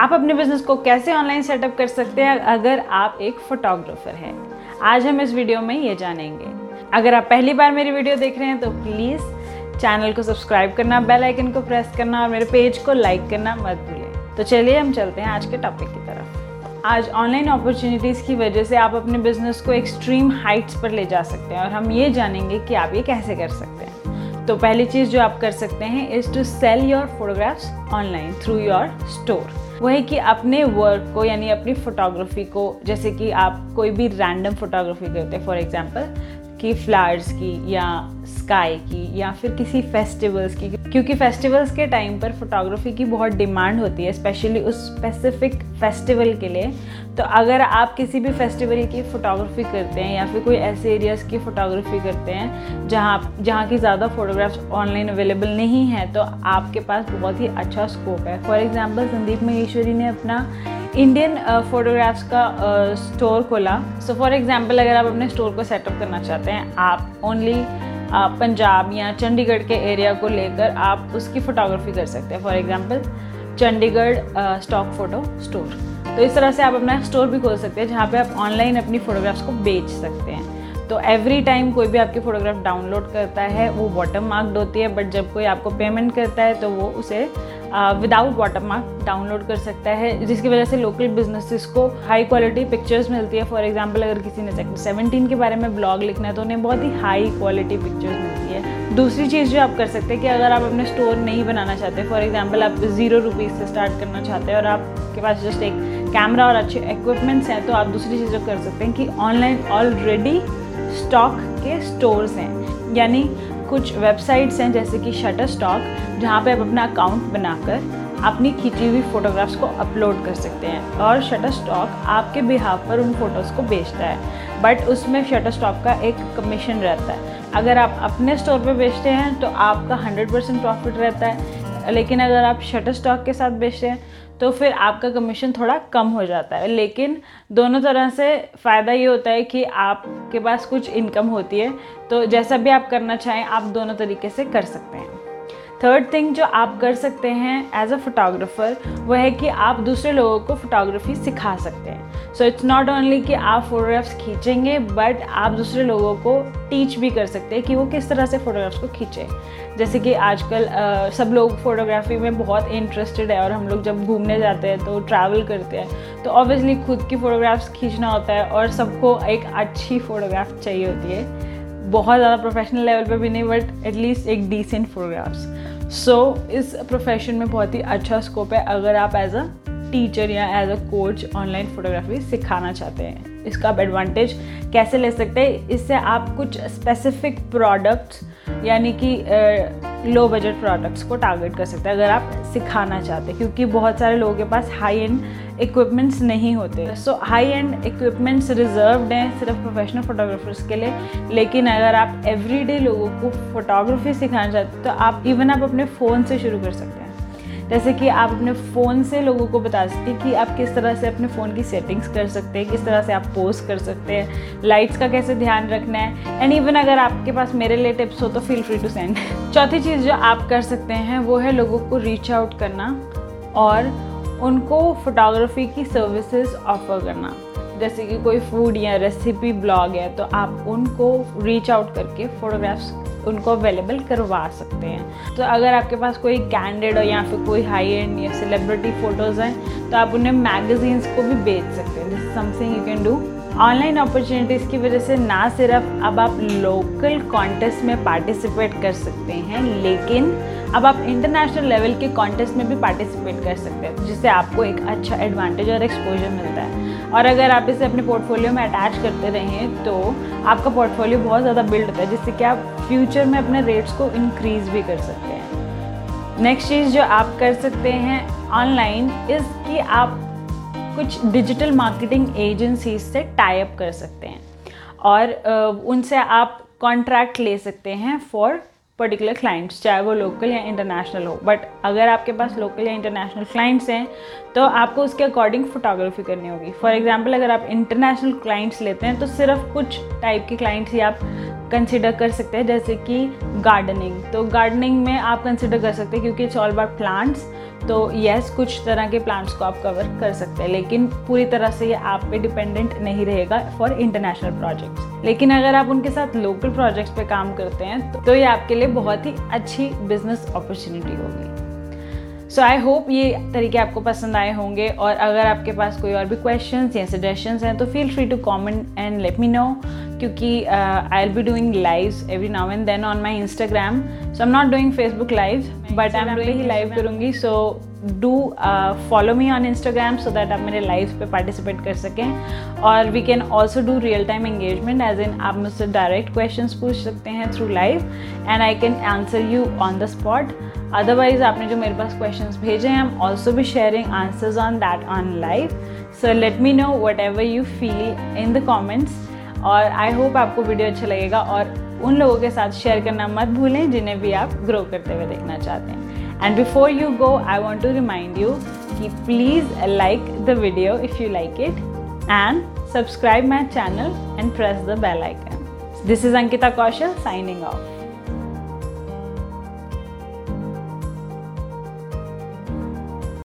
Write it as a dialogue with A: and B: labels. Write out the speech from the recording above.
A: आप अपने बिज़नेस को कैसे ऑनलाइन सेटअप कर सकते हैं अगर आप एक फोटोग्राफर हैं? आज हम इस वीडियो में ये जानेंगे। अगर आप पहली बार मेरी वीडियो देख रहे हैं तो प्लीज़ चैनल को सब्सक्राइब करना बेल आइकन को प्रेस करना और मेरे पेज को लाइक करना मत भूलें। तो चलिए हम चलते हैं आज के टॉपिक की तरफ़। आज ऑनलाइन अपॉर्चुनिटीज़ की वजह से आप अपने बिज़नेस को एक्सट्रीम हाइट्स पर ले जा सकते हैं और हम ये जानेंगे कि आप ये कैसे कर सकते हैं। तो पहली चीज़ जो आप कर सकते हैं is to sell your photographs online through your store वही कि अपने वर्क को, यानी अपनी फोटोग्राफी को, जैसे कि आप कोई भी रैंडम फोटोग्राफी करते हैं फॉर एग्ज़ाम्पल कि फ्लावर्स की या स्काई की या फिर किसी फेस्टिवल्स की, क्योंकि फेस्टिवल्स के टाइम पर फोटोग्राफी की बहुत डिमांड होती है स्पेशली उस स्पेसिफिक फेस्टिवल के लिए। तो अगर आप किसी भी फेस्टिवल की फ़ोटोग्राफी करते हैं या फिर कोई ऐसे एरियाज़ की फ़ोटोग्राफी करते हैं जहाँ जहाँ की ज़्यादा फ़ोटोग्राफ्स ऑनलाइन अवेलेबल नहीं है तो आपके पास बहुत ही अच्छा स्कोप है। फॉर एग्ज़ाम्पल संदीप महेश्वरी ने अपना इंडियन फोटोग्राफ्स uh, का स्टोर uh, खोला। सो फॉर एग्ज़ाम्पल अगर आप अपने स्टोर को सेटअप करना चाहते हैं आप ओनली uh, पंजाब या चंडीगढ़ के एरिया को लेकर आप उसकी फ़ोटोग्राफी कर सकते हैं। For example Chandigarh stock photo store तो इस तरह से आप अपना स्टोर भी खोल सकते हैं, जहाँ पे आप ऑनलाइन अपनी फ़ोटोग्राफ्स को बेच सकते हैं। तो एवरी टाइम कोई भी आपकी फ़ोटोग्राफ डाउनलोड करता है, वो वाटर मार्क्ड होती है बट जब कोई आपको पेमेंट करता है तो वो उसे विदाउट वाटर मार्क डाउनलोड कर सकता है, जिसकी वजह से लोकल बिजनेसेस को हाई क्वालिटी पिक्चर्स मिलती है। फॉर एग्जांपल अगर किसी ने सेक्टर सेवनटीन के बारे में ब्लॉग लिखना है तो उन्हें बहुत ही हाई क्वालिटी पिक्चर्स मिलती है। दूसरी चीज़ जो आप कर सकते हैं कि अगर आप अपने स्टोर नहीं बनाना चाहते फॉर एग्ज़ाम्पल आप ज़ीरो रुपीज़ से स्टार्ट करना चाहते हैं और आपके पास जस्ट एक कैमरा और अच्छे इक्विपमेंट्स हैं तो आप दूसरी चीज़ कर सकते हैं कि ऑनलाइन ऑलरेडी स्टॉक के स्टोर्स हैं। यानी कुछ वेबसाइट्स हैं, जैसे कि शटर स्टॉक जहाँ पे आप अपना अकाउंट बनाकर अपनी खींची हुई फ़ोटोग्राफ्स को अपलोड कर सकते हैं। और शटर स्टॉक आपके बिहाव पर उन फ़ोटोज़ को बेचता है। बट उसमें शटर स्टॉक का एक कमीशन रहता है। अगर आप अपने स्टोर पे बेचते हैं तो आपका हंड्रेड परसेंट प्रॉफिट रहता है। लेकिन अगर आप शटर स्टॉक के साथ बेचते हैं तो फिर आपका कमीशन थोड़ा कम हो जाता है। लेकिन दोनों तरह से फ़ायदा ये होता है कि आपके पास कुछ इनकम होती है तो जैसा भी आप करना चाहें, आप दोनों तरीके से कर सकते हैं। थर्ड थिंग जो आप कर सकते हैं एज अ फोटोग्राफ़र वो है कि आप दूसरे लोगों को फोटोग्राफी सिखा सकते हैं। सो इट्स नॉट ओनली कि आप फोटोग्राफ्स खींचेंगे बट आप दूसरे लोगों को टीच भी कर सकते हैं कि वो किस तरह से फ़ोटोग्राफ्स को खींचे। जैसे कि आजकल uh, सब लोग फोटोग्राफी में बहुत इंटरेस्टेड है और हम लोग जब घूमने जाते हैं तो ट्रैवल करते हैं तो ऑब्वियसली खुद की फ़ोटोग्राफ्स खींचना होता है और सबको एक अच्छी फ़ोटोग्राफ चाहिए होती है। बहुत ज़्यादा प्रोफेशनल लेवल पे भी नहीं बट एटलीस्ट एक डिसेंट फोटोग्राफ्स सो so, इस प्रोफेशन में बहुत ही अच्छा स्कोप है अगर आप एज अ टीचर या as a coach online photography सिखाना चाहते हैं। इसका आप एडवांटेज कैसे ले सकते हैं? इससे आप कुछ स्पेसिफिक प्रोडक्ट्स यानी कि लो बजट प्रोडक्ट्स को टारगेट कर सकते हैं अगर आप सिखाना चाहते हैं क्योंकि बहुत सारे लोगों के पास हाई एंड इक्विपमेंट्स नहीं होते। So high end equipments reserved हैं सिर्फ़ प्रोफेशनल फोटोग्राफर्स के लिए। लेकिन अगर आप एवरीडे लोगों को फोटोग्राफी सिखाना चाहते हैं तो आप इवन आप अपने फ़ोन से शुरू कर सकते हैं। जैसे कि आप अपने फ़ोन से लोगों को बता सकते हैं कि आप किस तरह से अपने फ़ोन की सेटिंग्स कर सकते हैं किस तरह से आप पोस्ट कर सकते हैं लाइट्स का कैसे ध्यान रखना है। एंड इवन अगर आपके पास मेरे लिए टिप्स हो तो फील फ्री टू सेंड चौथी चीज़ जो आप कर सकते हैं वो है लोगों को रीच आउट करना और उनको फोटोग्राफी की सर्विसेज़ ऑफ़र करना। जैसे कि कोई फ़ूड या रेसिपी ब्लॉग है तो आप उनको रीच आउट करके फ़ोटोग्राफ्स उनको अवेलेबल करवा सकते हैं। तो अगर आपके पास कोई कैंडिड हो या फिर कोई हाई एंड या सेलिब्रिटी फ़ोटोज़ हैं तो आप उन्हें मैगज़ीन्स को भी बेच सकते हैं। This something you can do online opportunities की वजह से ना सिर्फ़ अब आप लोकल कॉन्टेस्ट में पार्टिसिपेट कर सकते हैं, लेकिन अब आप इंटरनेशनल लेवल के कॉन्टेस्ट में भी पार्टिसिपेट कर सकते हैं, जिससे आपको एक अच्छा एडवांटेज और एक्सपोजर मिलता है। और अगर आप इसे अपने पोर्टफोलियो में अटैच करते रहें तो आपका पोर्टफोलियो बहुत ज़्यादा बिल्ड होता है, जिससे कि आप फ्यूचर में अपने रेट्स को इंक्रीज़ भी कर सकते हैं। नेक्स्ट चीज़ जो आप कर सकते हैं ऑनलाइन इज़ कि आप कुछ डिजिटल मार्केटिंग एजेंसी से टाइप कर सकते हैं। और उनसे आप कॉन्ट्रैक्ट ले सकते हैं फॉर पर्टिकुलर क्लाइंट्स चाहे वो लोकल या इंटरनेशनल हो। बट अगर आपके पास लोकल या इंटरनेशनल क्लाइंट्स हैं तो आपको उसके अकॉर्डिंग फोटोग्राफी करनी होगी। फॉर एग्जांपल अगर आप इंटरनेशनल क्लाइंट्स लेते हैं तो सिर्फ़ कुछ टाइप के क्लाइंट्स ही आप कंसिडर कर सकते हैं, जैसे कि गार्डनिंग तो गार्डनिंग में आप कंसिडर कर सकते हैं, क्योंकि इट्स ऑल अबाउट प्लांट्स तो यस कुछ तरह के प्लांट्स को आप कवर कर सकते हैं, लेकिन पूरी तरह से ये आप पे डिपेंडेंट नहीं रहेगा फॉर इंटरनेशनल प्रोजेक्ट्स लेकिन अगर आप उनके साथ लोकल प्रोजेक्ट्स पे काम करते हैं तो ये आपके लिए बहुत ही अच्छी बिज़नेस अपॉर्चुनिटी होगी. सो आई होप ये तरीके आपको पसंद आए होंगे, और अगर आपके पास कोई और भी क्वेश्चन या सजेशंस हैं तो feel free to comment and let me know क्योंकि I'll be doing live every now and then on my Instagram so am not doing Facebook live but I am doing live करूँगी. So do follow me on Instagram so that आप मेरे live पे participate कर सकें. और we can also do real time engagement as in आप मुझसे direct question पूछ सकते हैं through live and I can answer you on the spot otherwise आपने जो मेरे पास क्वेश्चन भेजे हैं आई एम ऑल्सो भी sharing answers on that on live so let me know whatever you feel in the comments और I hope आपको video अच्छा लगेगा और उन लोगों के साथ शेयर करना मत भूलें जिन्हें भी आप ग्रो करते हुए देखना चाहते हैं. And before you go I want to remind you कि please like the video if you like it and subscribe my channel and press the bell icon this is Ankita Kaushal signing off